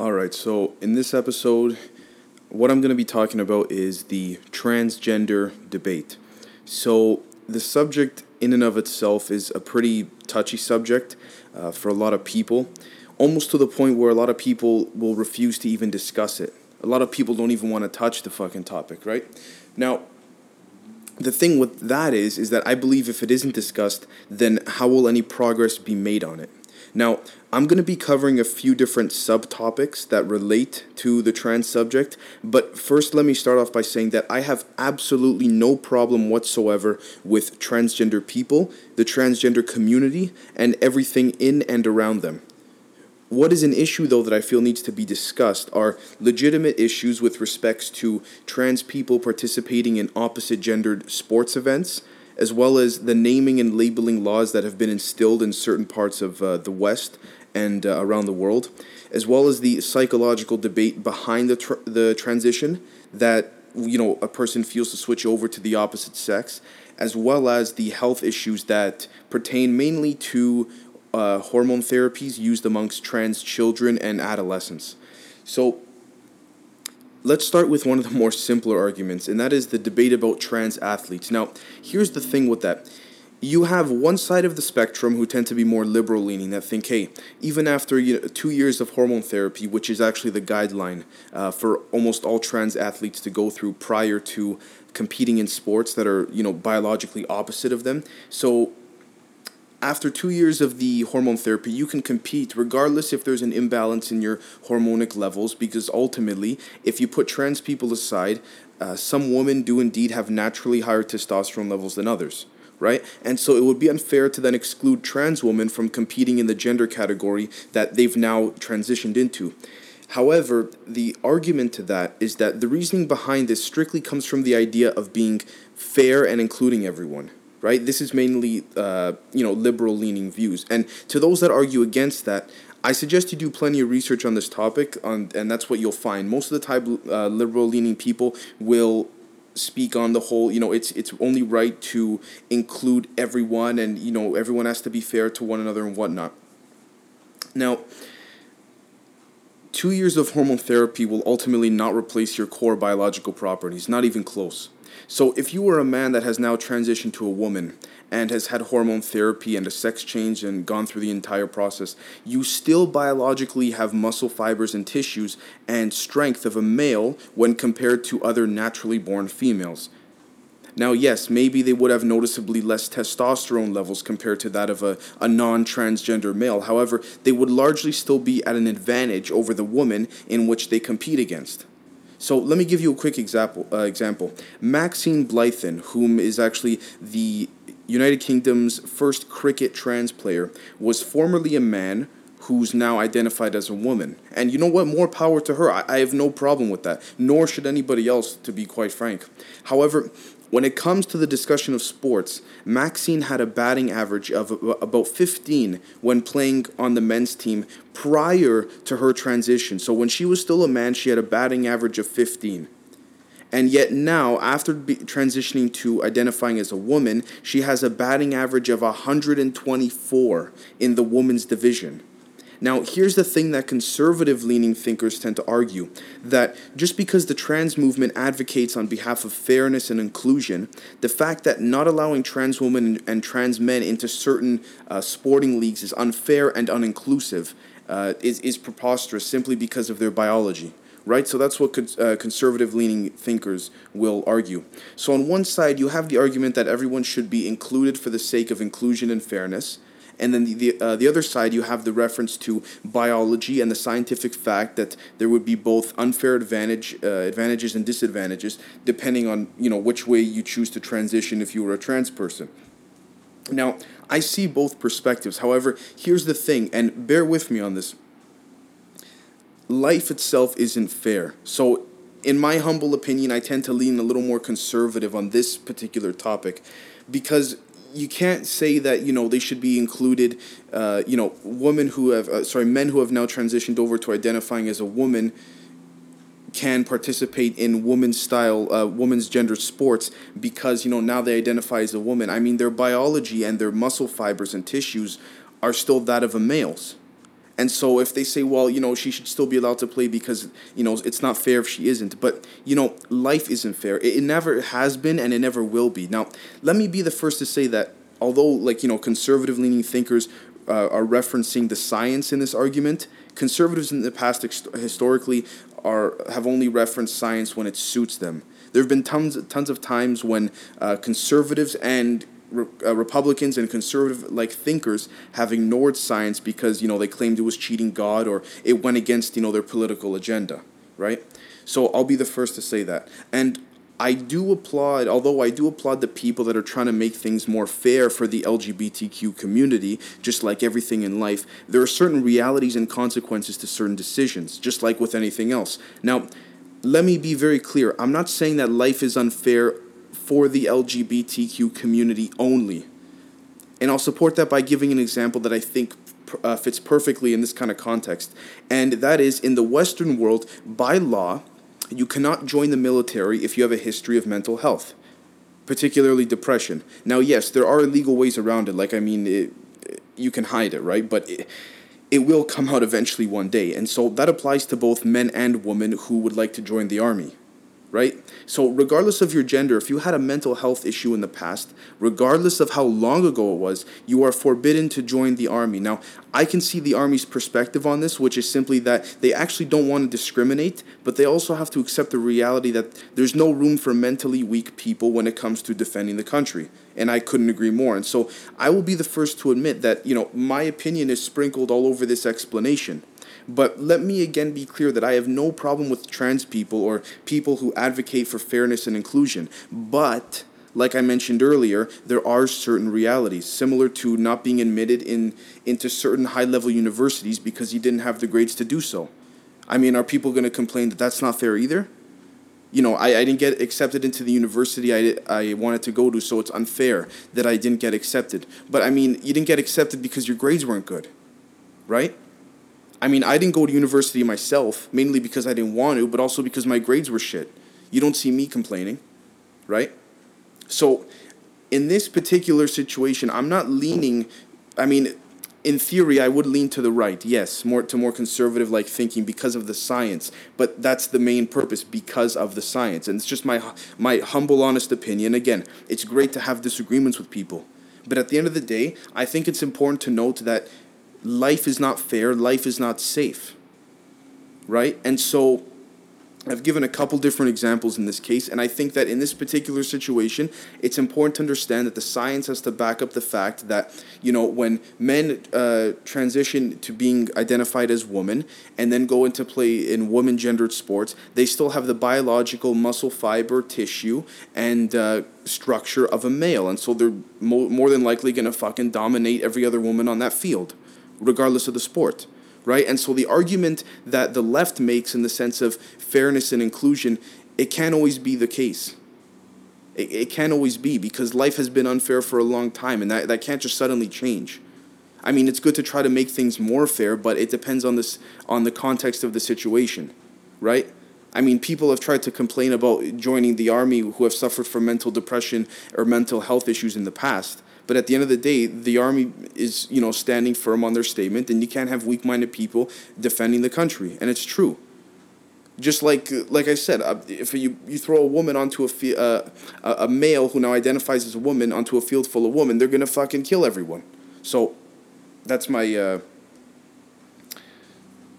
All right, so in this episode, what I'm going to be talking about is the transgender debate. So, the subject in and of itself is a pretty touchy subject uh, for a lot of people, almost to the point where a lot of people will refuse to even discuss it. A lot of people don't even want to touch the fucking topic, right? Now, the thing with that is is that I believe if it isn't discussed, then how will any progress be made on it? Now, I'm going to be covering a few different subtopics that relate to the trans subject, but first let me start off by saying that I have absolutely no problem whatsoever with transgender people, the transgender community, and everything in and around them. What is an issue, though, that I feel needs to be discussed are legitimate issues with respects to trans people participating in opposite gendered sports events, as well as the naming and labeling laws that have been instilled in certain parts of uh, the West and uh, around the world, as well as the psychological debate behind the, tr- the transition that you know a person feels to switch over to the opposite sex, as well as the health issues that pertain mainly to uh, hormone therapies used amongst trans children and adolescents. So, let's start with one of the more simpler arguments, and that is the debate about trans athletes. Now, here's the thing with that. You have one side of the spectrum who tend to be more liberal leaning that think, hey, even after you know, two years of hormone therapy, which is actually the guideline uh, for almost all trans athletes to go through prior to competing in sports that are you know biologically opposite of them. So after two years of the hormone therapy, you can compete regardless if there's an imbalance in your hormonic levels, because ultimately, if you put trans people aside, uh, some women do indeed have naturally higher testosterone levels than others, right? And so it would be unfair to then exclude trans women from competing in the gender category that they've now transitioned into. However, the argument to that is that the reasoning behind this strictly comes from the idea of being fair and including everyone right? This is mainly, uh, you know, liberal leaning views. And to those that argue against that, I suggest you do plenty of research on this topic, on, and that's what you'll find. Most of the time, uh, liberal leaning people will speak on the whole you know it's it's only right to include everyone and you know everyone has to be fair to one another and whatnot now two years of hormone therapy will ultimately not replace your core biological properties not even close so, if you were a man that has now transitioned to a woman and has had hormone therapy and a sex change and gone through the entire process, you still biologically have muscle fibers and tissues and strength of a male when compared to other naturally born females. Now, yes, maybe they would have noticeably less testosterone levels compared to that of a, a non transgender male. However, they would largely still be at an advantage over the woman in which they compete against. So let me give you a quick example. Uh, example: Maxine Blythin, whom is actually the United Kingdom's first cricket trans player, was formerly a man who's now identified as a woman. And you know what? More power to her. I, I have no problem with that. Nor should anybody else, to be quite frank. However, when it comes to the discussion of sports, Maxine had a batting average of about 15 when playing on the men's team prior to her transition. So when she was still a man, she had a batting average of 15. And yet now, after transitioning to identifying as a woman, she has a batting average of 124 in the women's division. Now, here's the thing that conservative leaning thinkers tend to argue that just because the trans movement advocates on behalf of fairness and inclusion, the fact that not allowing trans women and trans men into certain uh, sporting leagues is unfair and uninclusive uh, is, is preposterous simply because of their biology right? So that's what uh, conservative leaning thinkers will argue. So, on one side, you have the argument that everyone should be included for the sake of inclusion and fairness and then the the, uh, the other side you have the reference to biology and the scientific fact that there would be both unfair advantage uh, advantages and disadvantages depending on you know which way you choose to transition if you were a trans person. Now, I see both perspectives. However, here's the thing, and bear with me on this. Life itself isn't fair. So, in my humble opinion, I tend to lean a little more conservative on this particular topic because you can't say that you know they should be included. Uh, you know, women who have uh, sorry, men who have now transitioned over to identifying as a woman can participate in women's style, uh, women's gender sports because you know now they identify as a woman. I mean, their biology and their muscle fibers and tissues are still that of a male's. And so if they say, well, you know, she should still be allowed to play because, you know, it's not fair if she isn't. But, you know, life isn't fair. It, it never has been and it never will be. Now, let me be the first to say that although, like, you know, conservative leaning thinkers uh, are referencing the science in this argument, conservatives in the past historically are have only referenced science when it suits them. There have been tons tons of times when uh, conservatives and re- uh, Republicans and conservative like thinkers have ignored science because you know they claimed it was cheating God or it went against you know their political agenda, right? So I'll be the first to say that. And I do applaud, although I do applaud the people that are trying to make things more fair for the LGBTQ community, just like everything in life, there are certain realities and consequences to certain decisions, just like with anything else. Now, let me be very clear. I'm not saying that life is unfair for the LGBTQ community only. And I'll support that by giving an example that I think uh, fits perfectly in this kind of context. And that is in the Western world, by law, you cannot join the military if you have a history of mental health, particularly depression. Now, yes, there are legal ways around it. Like, I mean, it, you can hide it, right? But it, it will come out eventually one day. And so that applies to both men and women who would like to join the army right? So, regardless of your gender, if you had a mental health issue in the past, regardless of how long ago it was, you are forbidden to join the army. Now, I can see the army's perspective on this, which is simply that they actually don't want to discriminate, but they also have to accept the reality that there's no room for mentally weak people when it comes to defending the country. And I couldn't agree more. And so, I will be the first to admit that, you know, my opinion is sprinkled all over this explanation. But let me again be clear that I have no problem with trans people or people who advocate for fairness and inclusion. But like I mentioned earlier, there are certain realities similar to not being admitted in into certain high-level universities because you didn't have the grades to do so. I mean, are people going to complain that that's not fair either? You know, I, I didn't get accepted into the university I, I wanted to go to, so it's unfair that I didn't get accepted. But I mean, you didn't get accepted because your grades weren't good, right? I mean, I didn't go to university myself, mainly because I didn't want to, but also because my grades were shit. You don't see me complaining, right? So, in this particular situation, I'm not leaning, I mean, in theory, I would lean to the right, yes, more to more conservative like thinking because of the science. But that's the main purpose because of the science, and it's just my my humble, honest opinion. Again, it's great to have disagreements with people, but at the end of the day, I think it's important to note that life is not fair, life is not safe. Right? And so I've given a couple different examples in this case, and I think that in this particular situation, it's important to understand that the science has to back up the fact that, you know, when men uh, transition to being identified as women and then go into play in woman gendered sports, they still have the biological muscle fiber, tissue, and uh, structure of a male. And so they're mo- more than likely going to fucking dominate every other woman on that field regardless of the sport, right? And so the argument that the left makes in the sense of fairness and inclusion, it can't always be the case. It, it can't always be because life has been unfair for a long time and that, that can't just suddenly change. I mean, it's good to try to make things more fair, but it depends on this on the context of the situation, right? I mean, people have tried to complain about joining the army who have suffered from mental depression or mental health issues in the past. But at the end of the day, the army is, you know, standing firm on their statement, and you can't have weak-minded people defending the country, and it's true. Just like, like I said, uh, if you, you throw a woman onto a, uh, a male who now identifies as a woman onto a field full of women, they're gonna fucking kill everyone. So, that's my uh,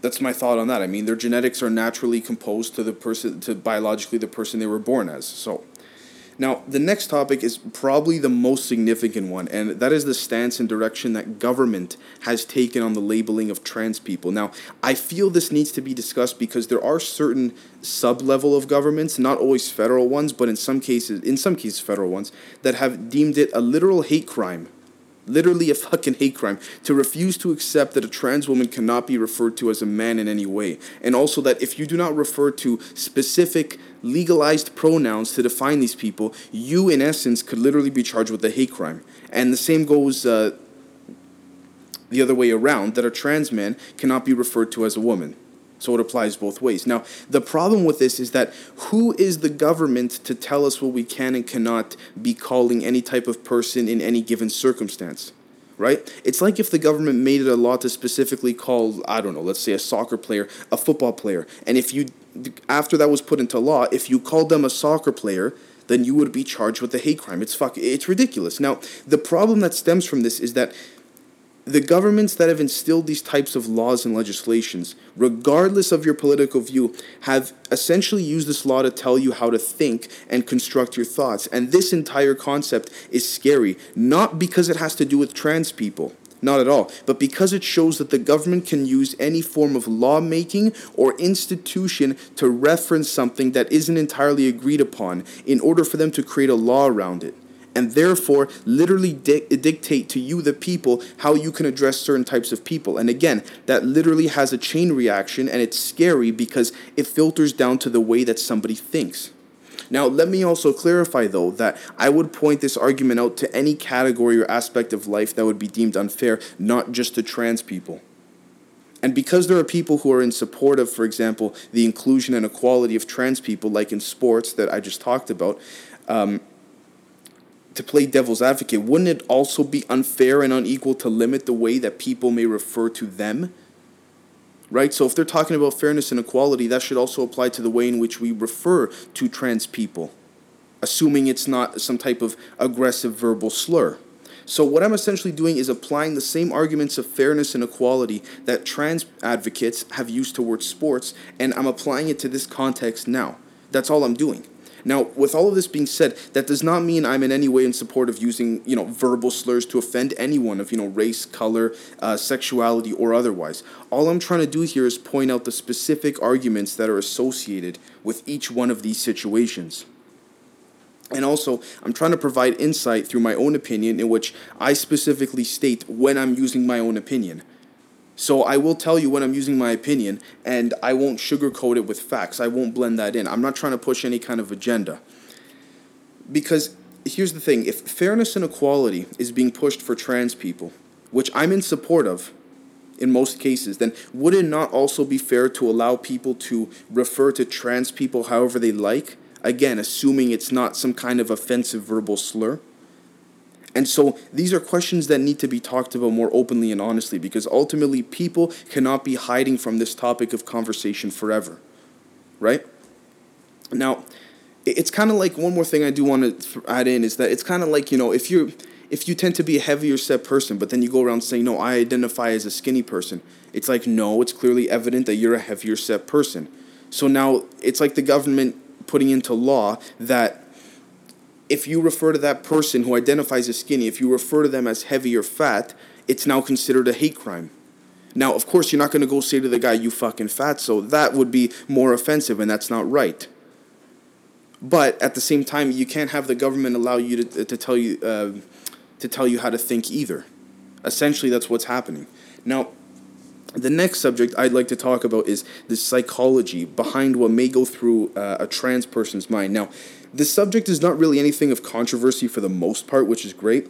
that's my thought on that. I mean, their genetics are naturally composed to the person, to biologically the person they were born as. So, now, the next topic is probably the most significant one, and that is the stance and direction that government has taken on the labeling of trans people. Now, I feel this needs to be discussed because there are certain sub-level of governments, not always federal ones, but in some cases, in some cases federal ones, that have deemed it a literal hate crime literally a fucking hate crime to refuse to accept that a trans woman cannot be referred to as a man in any way and also that if you do not refer to specific legalized pronouns to define these people, you, in essence, could literally be charged with a hate crime. And the same goes uh, the other way around that a trans man cannot be referred to as a woman. So it applies both ways. Now, the problem with this is that who is the government to tell us what we can and cannot be calling any type of person in any given circumstance? right? It's like if the government made it a law to specifically call, I don't know, let's say a soccer player, a football player. And if you, after that was put into law, if you called them a soccer player, then you would be charged with a hate crime. It's fuck, it's ridiculous. Now, the problem that stems from this is that the governments that have instilled these types of laws and legislations, regardless of your political view, have essentially used this law to tell you how to think and construct your thoughts. And this entire concept is scary, not because it has to do with trans people. Not at all, but because it shows that the government can use any form of lawmaking or institution to reference something that isn't entirely agreed upon in order for them to create a law around it and therefore literally di- dictate to you, the people, how you can address certain types of people. And again, that literally has a chain reaction, and it's scary because it filters down to the way that somebody thinks. Now, let me also clarify though that I would point this argument out to any category or aspect of life that would be deemed unfair, not just to trans people. And because there are people who are in support of, for example, the inclusion and equality of trans people, like in sports that I just talked about, um, to play devil's advocate, wouldn't it also be unfair and unequal to limit the way that people may refer to them? Right? So if they're talking about fairness and equality, that should also apply to the way in which we refer to trans people, assuming it's not some type of aggressive verbal slur. So what I'm essentially doing is applying the same arguments of fairness and equality that trans advocates have used towards sports, and I'm applying it to this context now. That's all I'm doing. Now, with all of this being said, that does not mean I'm in any way in support of using, you know, verbal slurs to offend anyone of, you know, race, color, uh, sexuality, or otherwise. All I'm trying to do here is point out the specific arguments that are associated with each one of these situations. And also, I'm trying to provide insight through my own opinion, in which I specifically state when I'm using my own opinion. So I will tell you when I'm using my opinion, and I won't sugarcoat it with facts. I won't blend that in. I'm not trying to push any kind of agenda. Because here's the thing if fairness and equality is being pushed for trans people, which I'm in support of in most cases, then would it not also be fair to allow people to refer to trans people however they like? Again, assuming it's not some kind of offensive verbal slur. And so these are questions that need to be talked about more openly and honestly because ultimately people cannot be hiding from this topic of conversation forever. Right? Now, it's kind of like one more thing I do want to add in is that it's kind of like, you know, if you're if you tend to be a heavier set person, but then you go around saying, "No, I identify as a skinny person." It's like, "No, it's clearly evident that you're a heavier set person." So now it's like the government putting into law that if you refer to that person who identifies as skinny, if you refer to them as heavy or fat, it's now considered a hate crime. Now, of course, you're not going to go say to the guy, you fucking fat, so that would be more offensive, and that's not right. But at the same time, you can't have the government allow you to, to tell you uh, to tell you how to think either. Essentially, that's what's happening. Now, the next subject I'd like to talk about is the psychology behind what may go through uh, a trans person's mind. Now, this subject is not really anything of controversy for the most part, which is great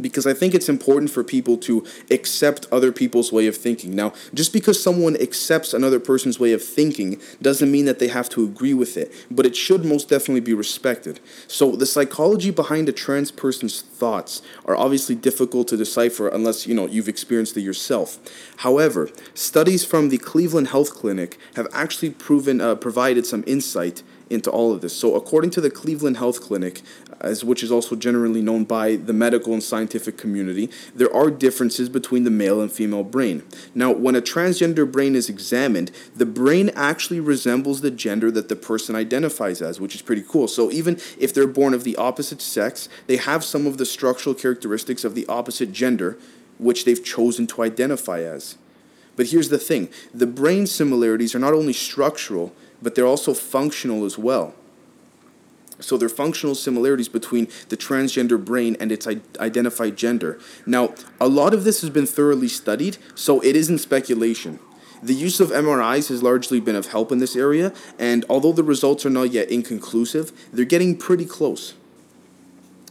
because I think it's important for people to accept other people's way of thinking. Now, just because someone accepts another person's way of thinking doesn't mean that they have to agree with it, but it should most definitely be respected. So, the psychology behind a trans person's thoughts are obviously difficult to decipher unless, you know, you've experienced it yourself. However, studies from the Cleveland Health Clinic have actually proven uh, provided some insight into all of this. So, according to the Cleveland Health Clinic, as which is also generally known by the medical and scientific community, there are differences between the male and female brain. Now, when a transgender brain is examined, the brain actually resembles the gender that the person identifies as, which is pretty cool. So, even if they're born of the opposite sex, they have some of the structural characteristics of the opposite gender, which they've chosen to identify as. But here's the thing the brain similarities are not only structural, but they're also functional as well. So there are functional similarities between the transgender brain and its identified gender. Now, a lot of this has been thoroughly studied, so it isn't speculation. The use of MRIs has largely been of help in this area, and although the results are not yet inconclusive, they're getting pretty close.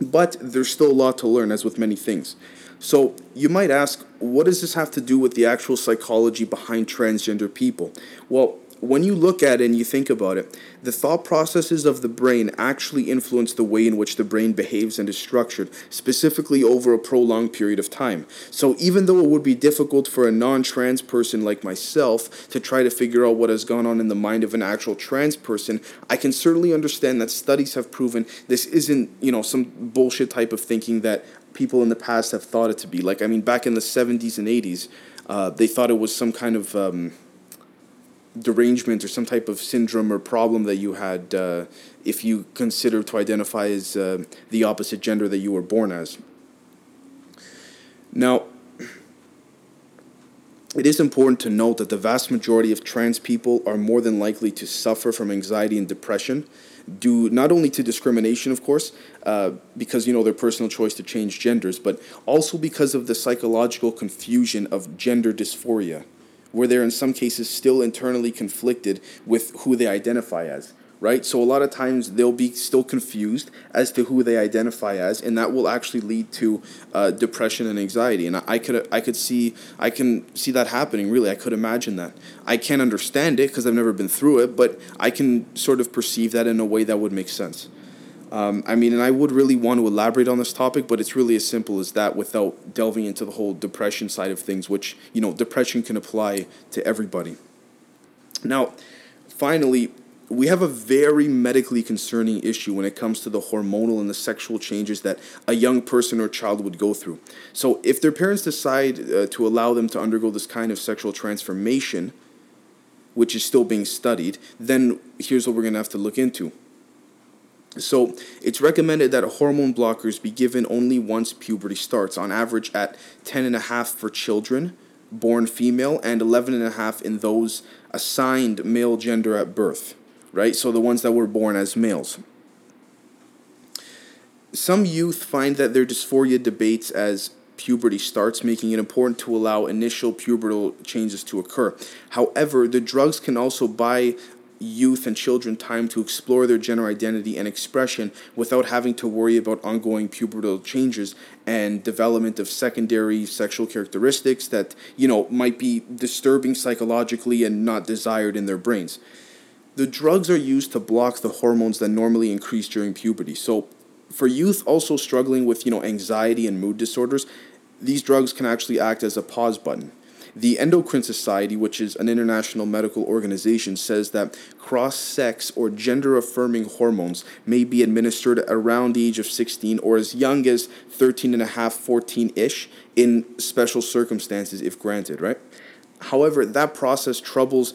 But there's still a lot to learn, as with many things. So you might ask, what does this have to do with the actual psychology behind transgender people? Well, when you look at it and you think about it, the thought processes of the brain actually influence the way in which the brain behaves and is structured, specifically over a prolonged period of time. So, even though it would be difficult for a non trans person like myself to try to figure out what has gone on in the mind of an actual trans person, I can certainly understand that studies have proven this isn't, you know, some bullshit type of thinking that people in the past have thought it to be. Like, I mean, back in the 70s and 80s, uh, they thought it was some kind of. Um, derangement or some type of syndrome or problem that you had uh, if you consider to identify as uh, the opposite gender that you were born as. Now, it is important to note that the vast majority of trans people are more than likely to suffer from anxiety and depression due not only to discrimination, of course, uh, because you know their personal choice to change genders, but also because of the psychological confusion of gender dysphoria where they're in some cases still internally conflicted with who they identify as right? So a lot of times they'll be still confused as to who they identify as and that will actually lead to uh, depression and anxiety. And I, could i could see i can see that happening really. I could imagine that. I can't understand it because i've never been through it but i can sort of perceive that in a way that would make sense um, I mean, and I would really want to elaborate on this topic, but it's really as simple as that without delving into the whole depression side of things, which, you know, depression can apply to everybody. Now, finally, we have a very medically concerning issue when it comes to the hormonal and the sexual changes that a young person or child would go through. So, if their parents decide uh, to allow them to undergo this kind of sexual transformation, which is still being studied, then here's what we're going to have to look into. So it's recommended that hormone blockers be given only once puberty starts, on average at 10 and a half for children born female and 11 and a half in those assigned male gender at birth, right? So the ones that were born as males. Some youth find that their dysphoria debates as puberty starts, making it important to allow initial pubertal changes to occur. However, the drugs can also buy youth and children time to explore their gender identity and expression without having to worry about ongoing pubertal changes and development of secondary sexual characteristics that you know might be disturbing psychologically and not desired in their brains. The drugs are used to block the hormones that normally increase during puberty. So for youth also struggling with you know anxiety and mood disorders these drugs can actually act as a pause button the Endocrine Society, which is an international medical organization, says that cross sex or gender affirming hormones may be administered around the age of 16 or as young as 13 and a half, 14 ish in special circumstances if granted, right? However, that process troubles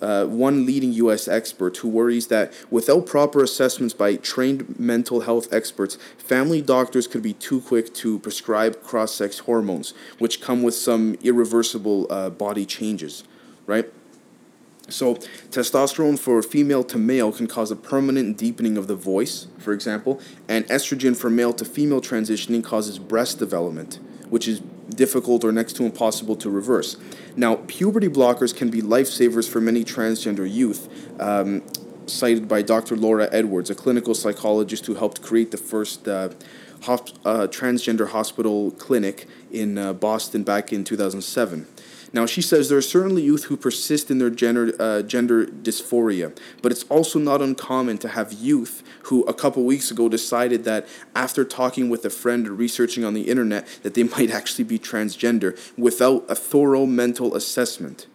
uh, one leading U.S. expert who worries that without proper assessments by trained mental health experts, family doctors could be too quick to prescribe cross sex hormones, which come with some irreversible uh, body changes, right? So, testosterone for female to male can cause a permanent deepening of the voice, for example, and estrogen for male to female transitioning causes breast development, which is difficult or next to impossible to reverse. Now, puberty blockers can be lifesavers for many transgender youth. Um, cited by Dr. Laura Edwards, a clinical psychologist who helped create the first uh, hosp- uh, transgender hospital clinic in uh, Boston back in 2007. Now, she says there are certainly youth who persist in their gender, uh, gender dysphoria, but it's also not uncommon to have youth who a couple weeks ago decided that after talking with a friend or researching on the internet that they might actually be transgender without a thorough mental assessment.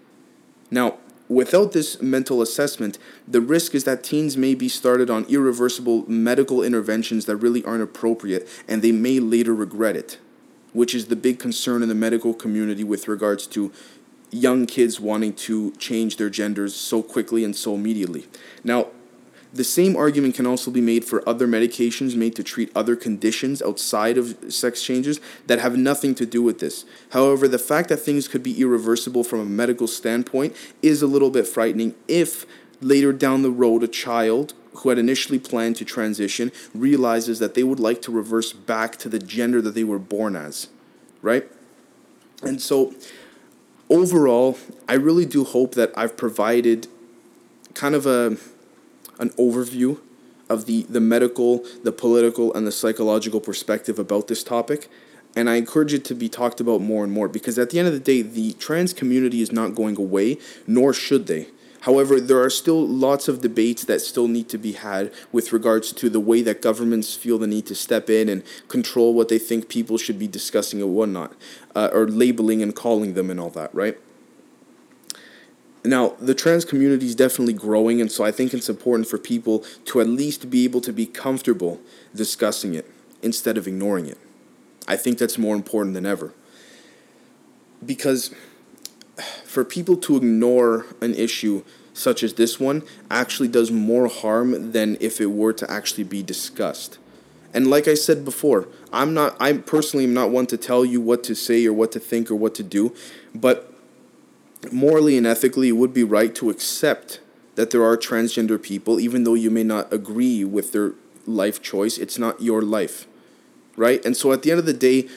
Now, without this mental assessment, the risk is that teens may be started on irreversible medical interventions that really aren't appropriate and they may later regret it which is the big concern in the medical community with regards to young kids wanting to change their genders so quickly and so immediately. Now, the same argument can also be made for other medications made to treat other conditions outside of sex changes that have nothing to do with this. However, the fact that things could be irreversible from a medical standpoint is a little bit frightening if later down the road a child who had initially planned to transition realizes that they would like to reverse back to the gender that they were born as, right? And so, overall, I really do hope that I've provided kind of a an overview of the, the medical, the political, and the psychological perspective about this topic. And I encourage it to be talked about more and more because at the end of the day, the trans community is not going away, nor should they. However, there are still lots of debates that still need to be had with regards to the way that governments feel the need to step in and control what they think people should be discussing and whatnot, uh, or labeling and calling them and all that, right? Now, the trans community is definitely growing, and so I think it's important for people to at least be able to be comfortable discussing it instead of ignoring it. I think that's more important than ever. Because for people to ignore an issue such as this one actually does more harm than if it were to actually be discussed. And like I said before, I'm not I personally am not one to tell you what to say or what to think or what to do, but morally and ethically it would be right to accept that there are transgender people even though you may not agree with their life choice, it's not your life. Right? And so at the end of the day,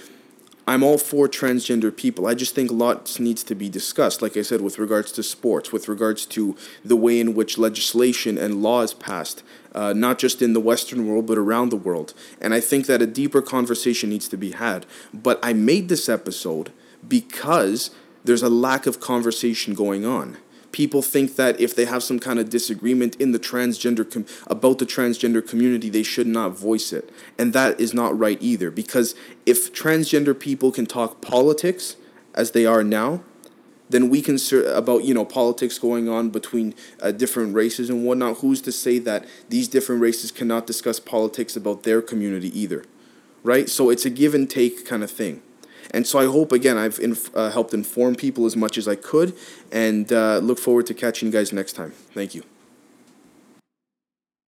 I'm all for transgender people. I just think lots needs to be discussed, like I said, with regards to sports, with regards to the way in which legislation and law is passed, uh, not just in the Western world, but around the world. And I think that a deeper conversation needs to be had. But I made this episode because there's a lack of conversation going on people think that if they have some kind of disagreement in the transgender com- about the transgender community they should not voice it. And that is not right either because if transgender people can talk politics as they are now then we can ser- about you know politics going on between uh, different races and whatnot. Who's to say that these different races cannot discuss politics about their community either? Right? So it's a give and take kind of thing and so I hope, again, I've inf- uh, helped inform people as much as I could and uh, look forward to catching you guys next time. Thank you.